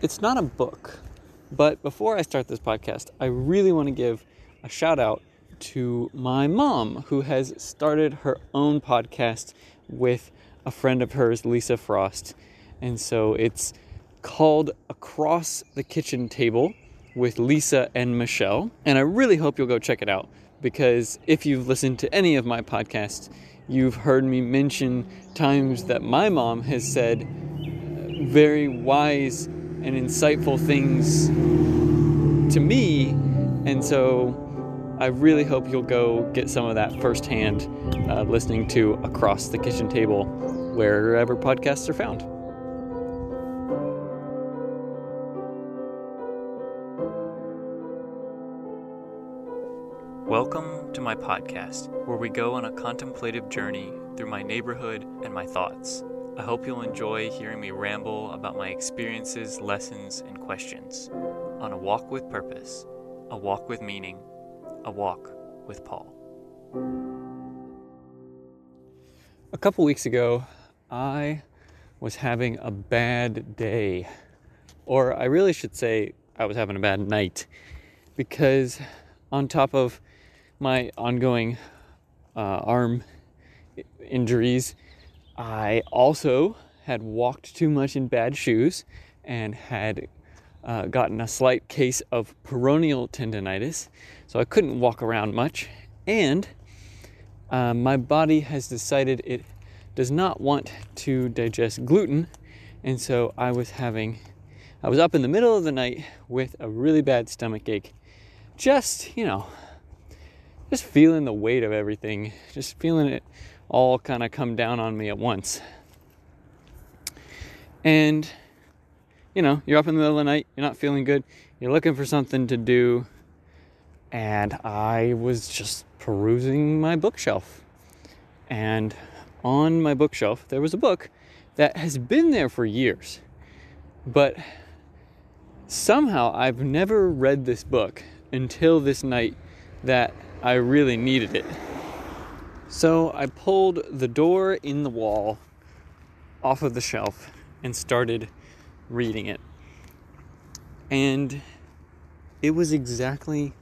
it's not a book, but before I start this podcast, I really want to give a shout out to my mom, who has started her own podcast with a friend of hers, Lisa Frost. And so it's called Across the Kitchen Table with Lisa and Michelle. And I really hope you'll go check it out because if you've listened to any of my podcasts, you've heard me mention times that my mom has said uh, very wise and insightful things to me. And so I really hope you'll go get some of that firsthand uh, listening to Across the Kitchen Table wherever podcasts are found. Welcome to my podcast, where we go on a contemplative journey through my neighborhood and my thoughts. I hope you'll enjoy hearing me ramble about my experiences, lessons, and questions on a walk with purpose, a walk with meaning, a walk with Paul. A couple weeks ago, I was having a bad day. Or I really should say I was having a bad night because on top of my ongoing uh, arm injuries, I also had walked too much in bad shoes and had uh, gotten a slight case of peroneal tendonitis. So I couldn't walk around much. And uh, my body has decided it does not want to digest gluten. And so I was having, I was up in the middle of the night with a really bad stomach ache. Just, you know, just feeling the weight of everything, just feeling it all kind of come down on me at once. And, you know, you're up in the middle of the night, you're not feeling good, you're looking for something to do, and I was just perusing my bookshelf. And on my bookshelf, there was a book that has been there for years, but somehow I've never read this book until this night that I really needed it. So I pulled the door in the wall off of the shelf and started reading it. And it was exactly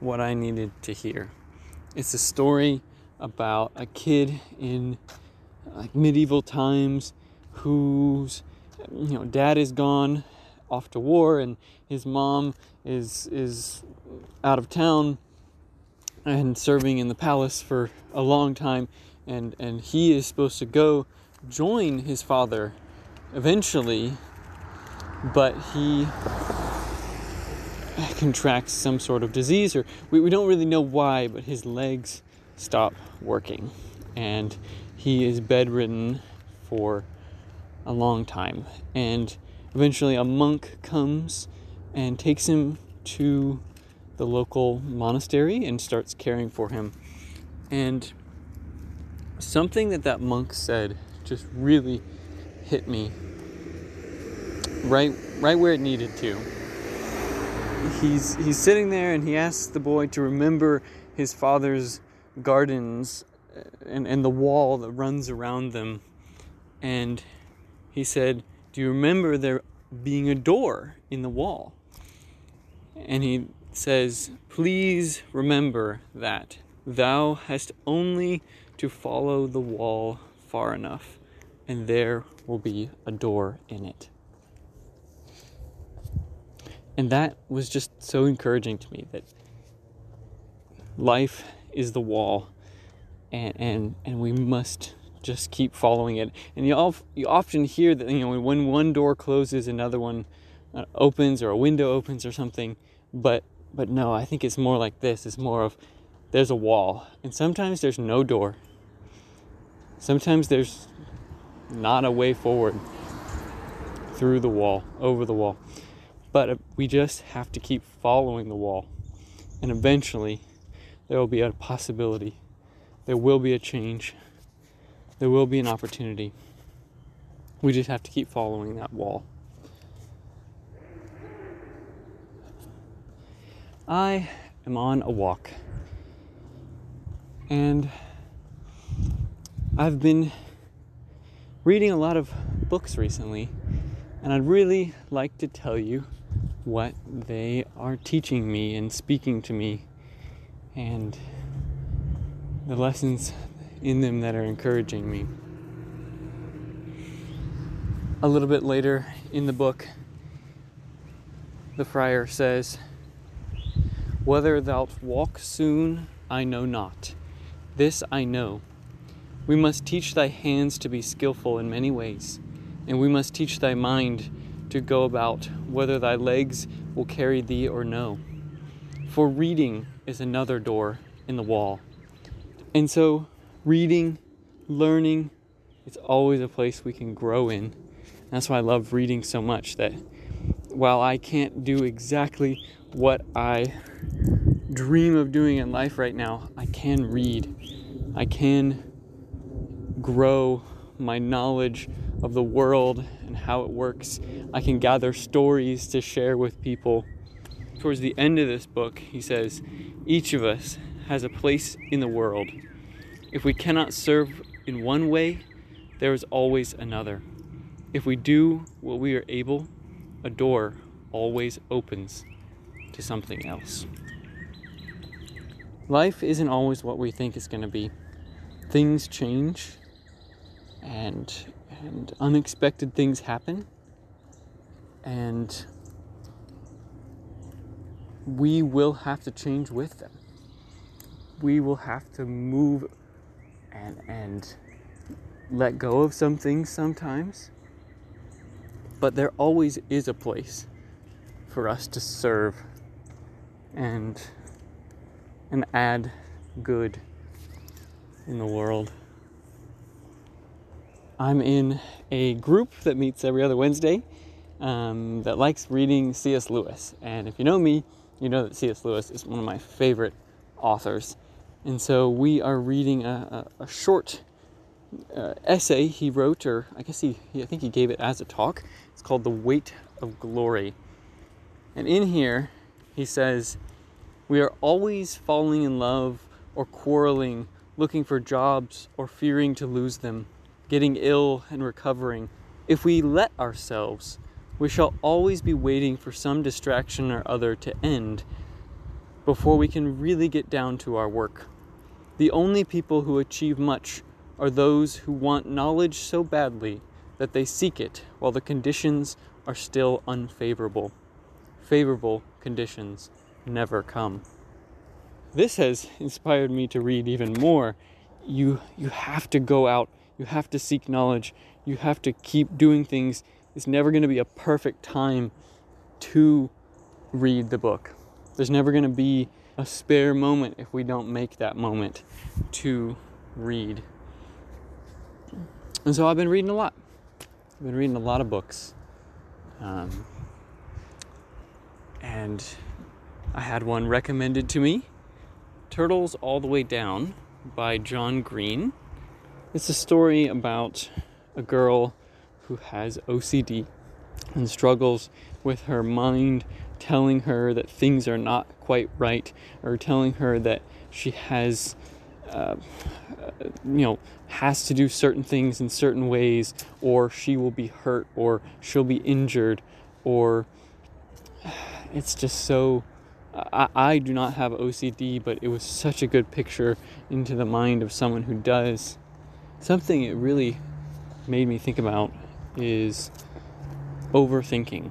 what I needed to hear. It's a story about a kid in like medieval times whose you know dad is gone off to war and his mom is is out of town and serving in the palace for a long time and and he is supposed to go join his father eventually but he contracts some sort of disease or we, we don't really know why but his legs stop working. And he is bedridden for a long time. And eventually a monk comes and takes him to the local monastery and starts caring for him. And something that that monk said just really hit me right right where it needed to. He's he's sitting there and he asks the boy to remember his father's gardens uh, and, and the wall that runs around them. And he said, Do you remember there being a door in the wall? And he says, Please remember that thou hast only to follow the wall far enough, and there will be a door in it. And that was just so encouraging to me that life is the wall, and, and, and we must just keep following it. And you, all, you often hear that you know when one door closes, another one uh, opens, or a window opens, or something. But but no, I think it's more like this. It's more of there's a wall, and sometimes there's no door. Sometimes there's not a way forward through the wall, over the wall. But uh, we just have to keep following the wall. And eventually, there will be a possibility. There will be a change. There will be an opportunity. We just have to keep following that wall. I am on a walk. And I've been reading a lot of books recently. And I'd really like to tell you what they are teaching me and speaking to me and the lessons in them that are encouraging me. A little bit later in the book, the friar says, Whether thou walk soon, I know not. This I know. We must teach thy hands to be skillful in many ways, and we must teach thy mind to go about whether thy legs will carry thee or no. For reading is another door in the wall. And so, reading, learning, it's always a place we can grow in. That's why I love reading so much that while I can't do exactly what I dream of doing in life right now, I can read. I can grow my knowledge of the world and how it works. I can gather stories to share with people. Towards the end of this book, he says, Each of us has a place in the world. If we cannot serve in one way, there is always another. If we do what we are able, a door always opens to something else. Life isn't always what we think it's going to be. Things change and and unexpected things happen and we will have to change with them we will have to move and and let go of some things sometimes but there always is a place for us to serve and and add good in the world I'm in a group that meets every other Wednesday um, that likes reading C.S. Lewis. And if you know me, you know that C.S. Lewis is one of my favorite authors. And so we are reading a, a, a short uh, essay he wrote, or I guess he, he, I think he gave it as a talk. It's called The Weight of Glory. And in here, he says, We are always falling in love or quarreling, looking for jobs or fearing to lose them getting ill and recovering. If we let ourselves, we shall always be waiting for some distraction or other to end before we can really get down to our work. The only people who achieve much are those who want knowledge so badly that they seek it while the conditions are still unfavorable. Favorable conditions never come. This has inspired me to read even more. You, you have to go out you have to seek knowledge. You have to keep doing things. It's never going to be a perfect time to read the book. There's never going to be a spare moment if we don't make that moment to read. And so I've been reading a lot. I've been reading a lot of books. Um, and I had one recommended to me Turtles All the Way Down by John Green. It's a story about a girl who has OCD and struggles with her mind telling her that things are not quite right or telling her that she has uh, you know has to do certain things in certain ways or she will be hurt or she'll be injured or it's just so I, I do not have OCD but it was such a good picture into the mind of someone who does Something it really made me think about is overthinking.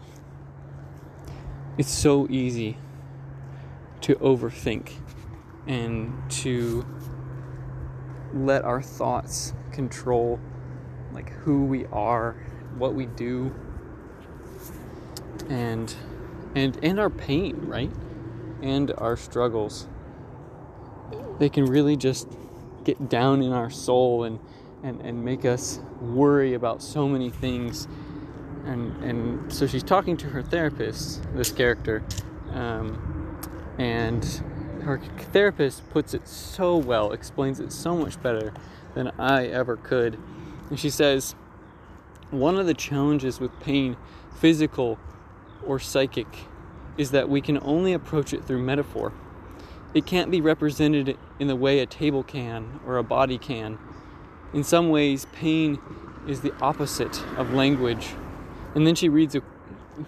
It's so easy to overthink and to let our thoughts control like who we are, what we do and and and our pain, right? And our struggles. They can really just get down in our soul and and, and make us worry about so many things. And, and so she's talking to her therapist, this character, um, and her therapist puts it so well, explains it so much better than I ever could. And she says, one of the challenges with pain, physical or psychic, is that we can only approach it through metaphor. It can't be represented in the way a table can or a body can. In some ways, pain is the opposite of language. And then she reads a,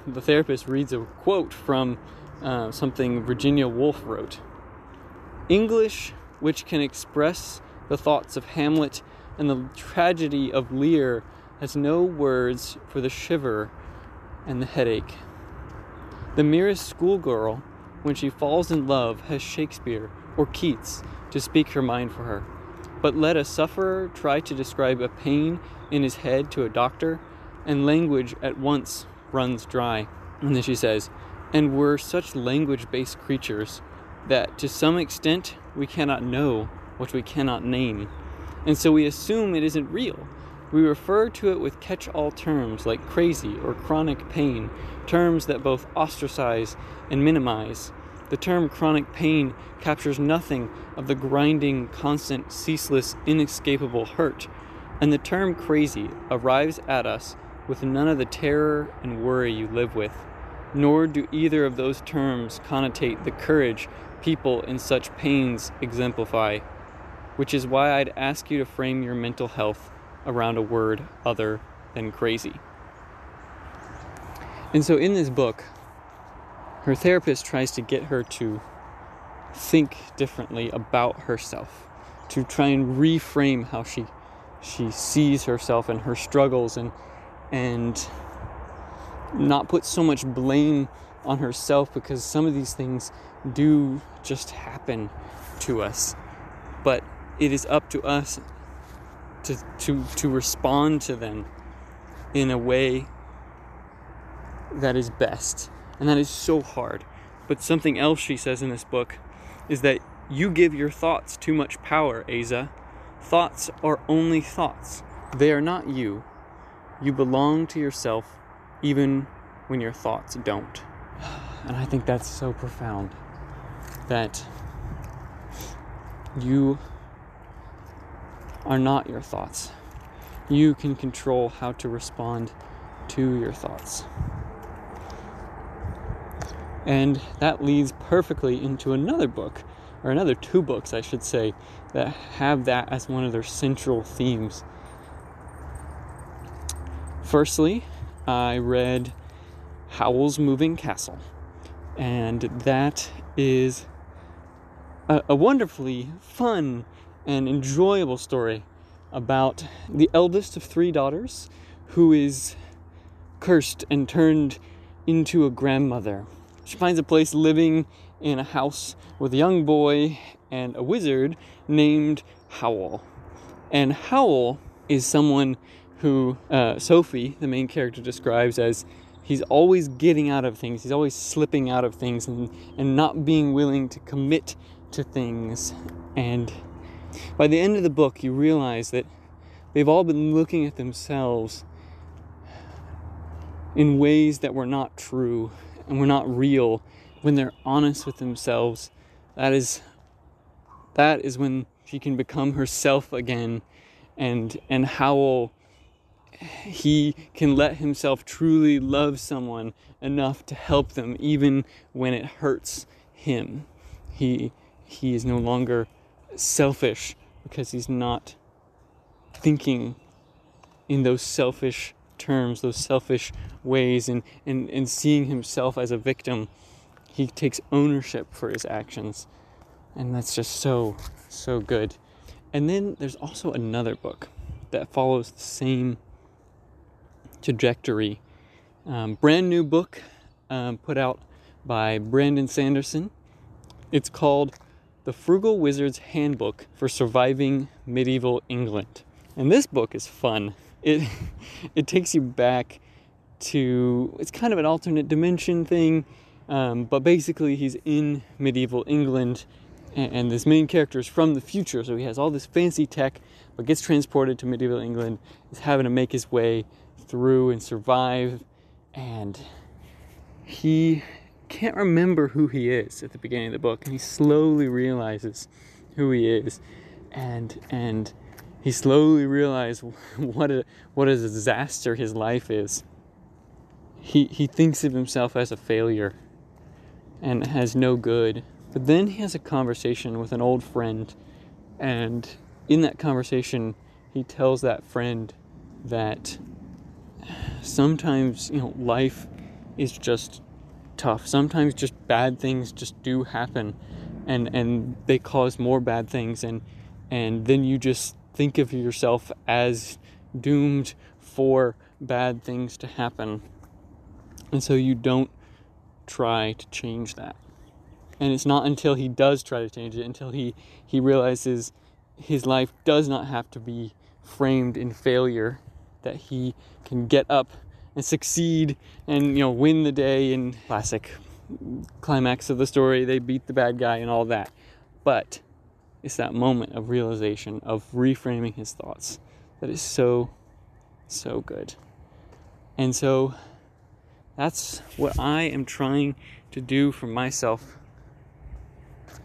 the therapist reads a quote from uh, something Virginia Woolf wrote English, which can express the thoughts of Hamlet and the tragedy of Lear, has no words for the shiver and the headache. The merest schoolgirl, when she falls in love, has Shakespeare or Keats to speak her mind for her. But let a sufferer try to describe a pain in his head to a doctor, and language at once runs dry. And then she says, And we're such language based creatures that to some extent we cannot know what we cannot name. And so we assume it isn't real. We refer to it with catch all terms like crazy or chronic pain, terms that both ostracize and minimize. The term chronic pain captures nothing of the grinding, constant, ceaseless, inescapable hurt, and the term crazy arrives at us with none of the terror and worry you live with. Nor do either of those terms connotate the courage people in such pains exemplify, which is why I'd ask you to frame your mental health around a word other than crazy. And so in this book, her therapist tries to get her to think differently about herself, to try and reframe how she she sees herself and her struggles and and not put so much blame on herself because some of these things do just happen to us. But it is up to us to to to respond to them in a way that is best. And that is so hard. But something else she says in this book is that you give your thoughts too much power, Aza. Thoughts are only thoughts. They are not you. You belong to yourself even when your thoughts don't. And I think that's so profound that you are not your thoughts. You can control how to respond to your thoughts. And that leads perfectly into another book, or another two books, I should say, that have that as one of their central themes. Firstly, I read Howl's Moving Castle, and that is a, a wonderfully fun and enjoyable story about the eldest of three daughters who is cursed and turned into a grandmother. She finds a place living in a house with a young boy and a wizard named Howl. And Howl is someone who uh, Sophie, the main character, describes as he's always getting out of things, he's always slipping out of things and, and not being willing to commit to things. And by the end of the book, you realize that they've all been looking at themselves in ways that were not true and were not real. When they're honest with themselves, that is that is when she can become herself again and and Howl he can let himself truly love someone enough to help them even when it hurts him. He he is no longer selfish because he's not thinking in those selfish terms, those selfish ways, and, and, and seeing himself as a victim. He takes ownership for his actions. And that's just so, so good. And then there's also another book that follows the same trajectory. Um, brand new book um, put out by Brandon Sanderson. It's called The Frugal Wizard's Handbook for Surviving Medieval England. And this book is fun. It it takes you back to it's kind of an alternate dimension thing, um, but basically he's in medieval England, and, and this main character is from the future, so he has all this fancy tech, but gets transported to medieval England. Is having to make his way through and survive, and he can't remember who he is at the beginning of the book, and he slowly realizes who he is, and and he slowly realizes what a what a disaster his life is. He he thinks of himself as a failure and has no good. But then he has a conversation with an old friend, and in that conversation, he tells that friend that sometimes, you know, life is just tough. Sometimes just bad things just do happen and and they cause more bad things and and then you just think of yourself as doomed for bad things to happen. And so you don't try to change that. And it's not until he does try to change it, until he, he realizes his life does not have to be framed in failure, that he can get up and succeed and you know win the day in classic climax of the story they beat the bad guy and all that. But it's that moment of realization of reframing his thoughts that is so so good. And so that's what i am trying to do for myself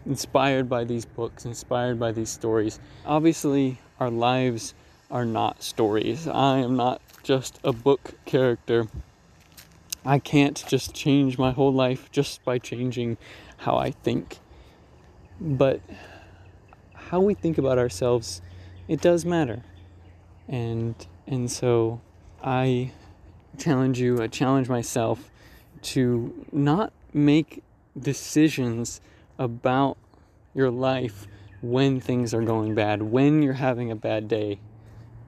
inspired by these books inspired by these stories. Obviously our lives are not stories. I am not just a book character. I can't just change my whole life just by changing how I think. But how we think about ourselves, it does matter. And and so I challenge you, I challenge myself to not make decisions about your life when things are going bad, when you're having a bad day.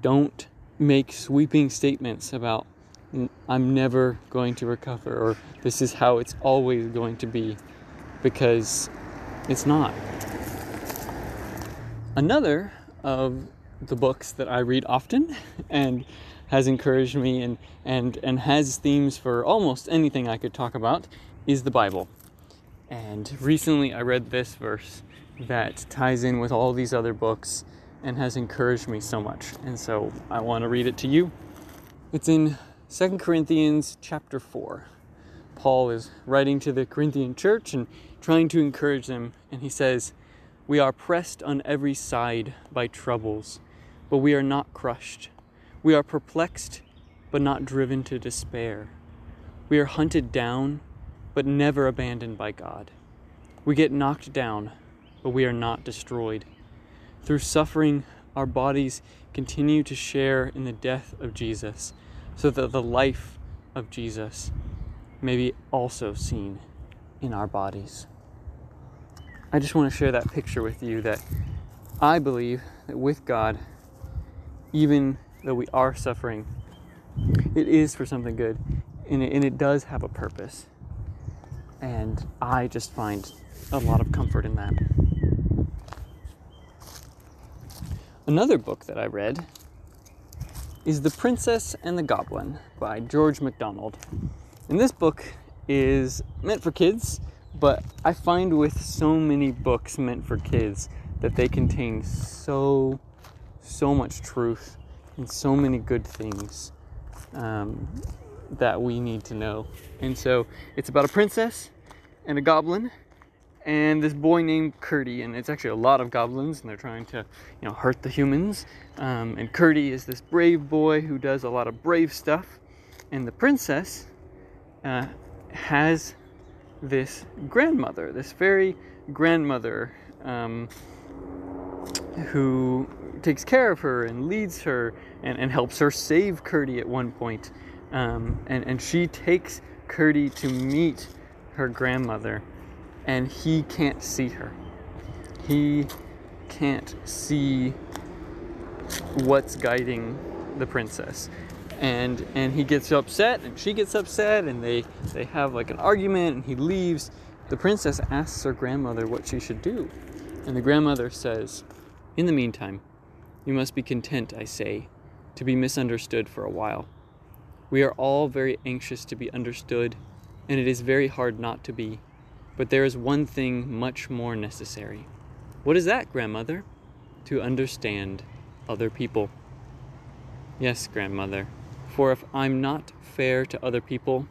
Don't make sweeping statements about I'm never going to recover or this is how it's always going to be because it's not. Another of the books that I read often and has encouraged me and, and, and has themes for almost anything I could talk about is the Bible. And recently I read this verse that ties in with all these other books and has encouraged me so much. And so I want to read it to you. It's in 2 Corinthians chapter 4. Paul is writing to the Corinthian church and trying to encourage them, and he says, We are pressed on every side by troubles, but we are not crushed. We are perplexed, but not driven to despair. We are hunted down, but never abandoned by God. We get knocked down, but we are not destroyed. Through suffering, our bodies continue to share in the death of Jesus, so that the life of Jesus may be also seen in our bodies. I just want to share that picture with you that I believe that with God, even though we are suffering, it is for something good and it, and it does have a purpose. And I just find a lot of comfort in that. Another book that I read is The Princess and the Goblin by George MacDonald. And this book is meant for kids, but I find with so many books meant for kids that they contain so, so much truth and so many good things um, that we need to know. And so it's about a princess and a goblin and this boy named Curdie, and it's actually a lot of goblins, and they're trying to, you know, hurt the humans. Um, and Curdie is this brave boy who does a lot of brave stuff, and the princess uh, has this grandmother, this fairy grandmother, um, who takes care of her and leads her and, and helps her save Curdie at one point. Um, and, and she takes Curdie to meet her grandmother and he can't see her. He can't see what's guiding the princess. And and he gets upset and she gets upset and they they have like an argument and he leaves. The princess asks her grandmother what she should do. And the grandmother says, "In the meantime, you must be content, I say, to be misunderstood for a while. We are all very anxious to be understood, and it is very hard not to be." But there is one thing much more necessary. What is that, grandmother? To understand other people. Yes, grandmother, for if I'm not fair to other people,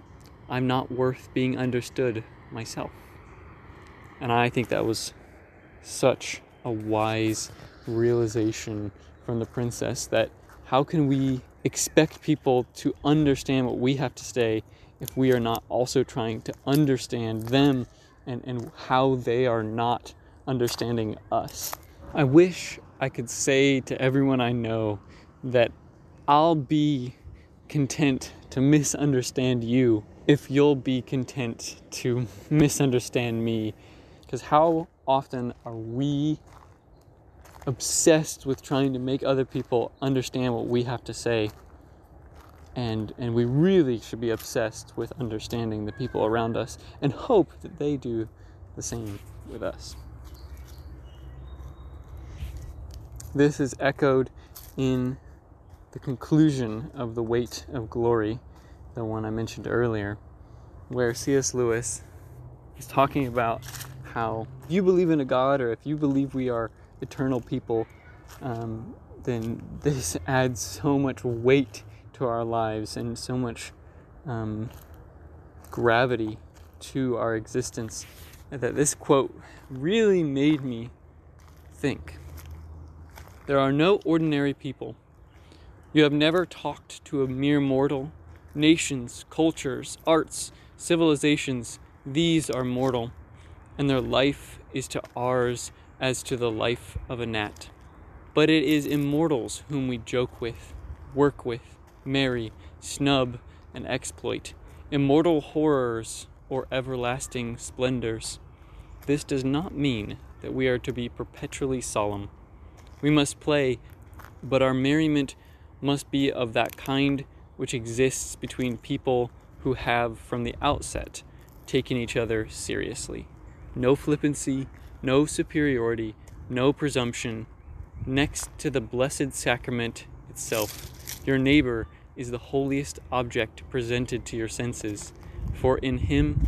I'm not worth being understood myself. And I think that was such a wise realization from the princess that how can we expect people to understand what we have to say if we are not also trying to understand them and, and how they are not understanding us. I wish I could say to everyone I know that I'll be content to misunderstand you if you'll be content to misunderstand me. Because how often are we obsessed with trying to make other people understand what we have to say? And, and we really should be obsessed with understanding the people around us and hope that they do the same with us. This is echoed in the conclusion of The Weight of Glory, the one I mentioned earlier, where C.S. Lewis is talking about how if you believe in a God or if you believe we are eternal people, um, then this adds so much weight to our lives and so much um, gravity to our existence that this quote really made me think. There are no ordinary people. You have never talked to a mere mortal. Nations, cultures, arts, civilizations, these are mortal, and their life is to ours as to the life of a gnat. But it is immortals whom we joke with, work with, marry, snub, and exploit, immortal horrors or everlasting splendors. This does not mean that we are to be perpetually solemn. We must play, but our merriment must be of that kind which exists between people who have from the outset taken each other seriously. No flippancy, no superiority, no presumption. Next to the blessed sacrament itself, your neighbor is the holiest object presented to your senses, for in him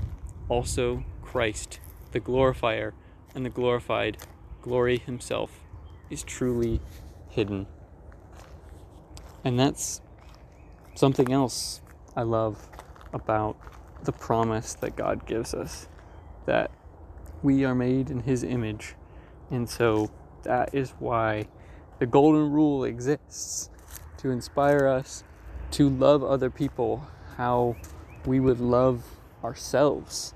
also Christ, the glorifier and the glorified, glory himself, is truly hidden. And that's something else I love about the promise that God gives us that we are made in His image. And so that is why the golden rule exists to inspire us to love other people how we would love ourselves.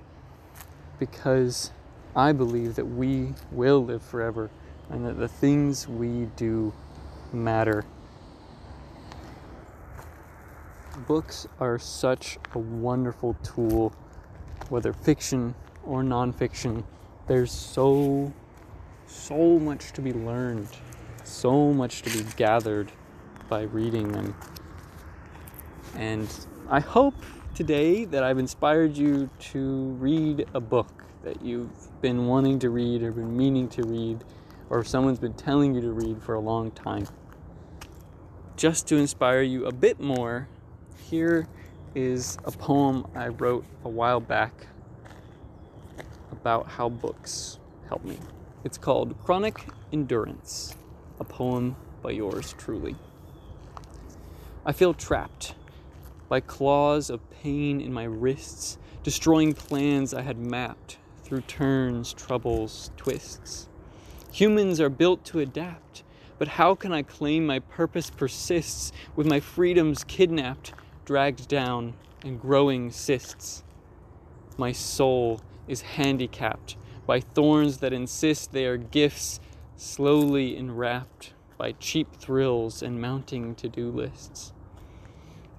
Because I believe that we will live forever and that the things we do matter. Books are such a wonderful tool, whether fiction or nonfiction. There's so, so much to be learned, so much to be gathered by reading them. And I hope today that I've inspired you to read a book that you've been wanting to read or been meaning to read or someone's been telling you to read for a long time. Just to inspire you a bit more, here is a poem I wrote a while back about how books help me. It's called Chronic Endurance, a poem by yours truly. I feel trapped by claws of pain in my wrists, destroying plans I had mapped through turns, troubles, twists. Humans are built to adapt, but how can I claim my purpose persists with my freedoms kidnapped, dragged down, and growing cysts? My soul is handicapped by thorns that insist they are gifts, slowly enwrapped by cheap thrills and mounting to do lists.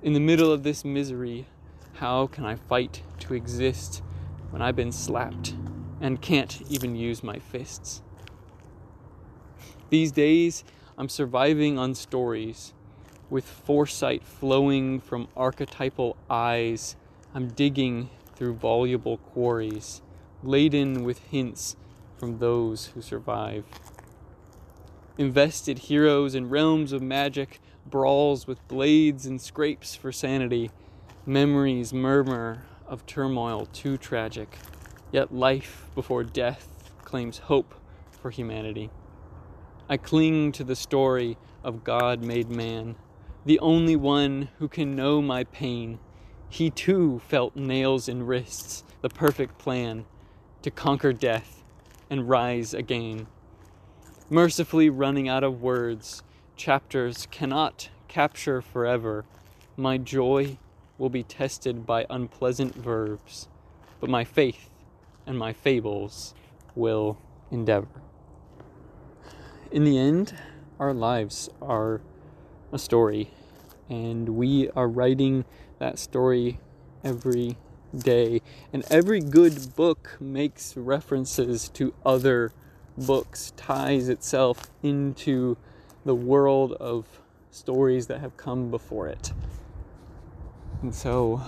In the middle of this misery, how can I fight to exist when I've been slapped and can't even use my fists? These days, I'm surviving on stories with foresight flowing from archetypal eyes. I'm digging through voluble quarries, laden with hints from those who survive. Invested heroes in realms of magic brawls with blades and scrapes for sanity, memories murmur of turmoil too tragic, yet life before death claims hope for humanity. I cling to the story of God made man, the only one who can know my pain. He too felt nails in wrists, the perfect plan to conquer death and rise again. Mercifully running out of words, chapters cannot capture forever. My joy will be tested by unpleasant verbs, but my faith and my fables will endeavor. In the end, our lives are a story, and we are writing that story every day. And every good book makes references to other books, ties itself into the world of stories that have come before it. And so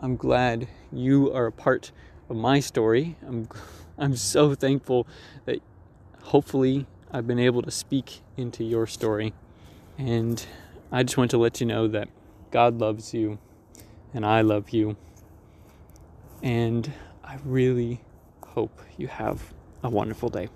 I'm glad you are a part of my story. I'm I'm so thankful that hopefully I've been able to speak into your story. And I just want to let you know that God loves you and I love you. And I really hope you have a wonderful day.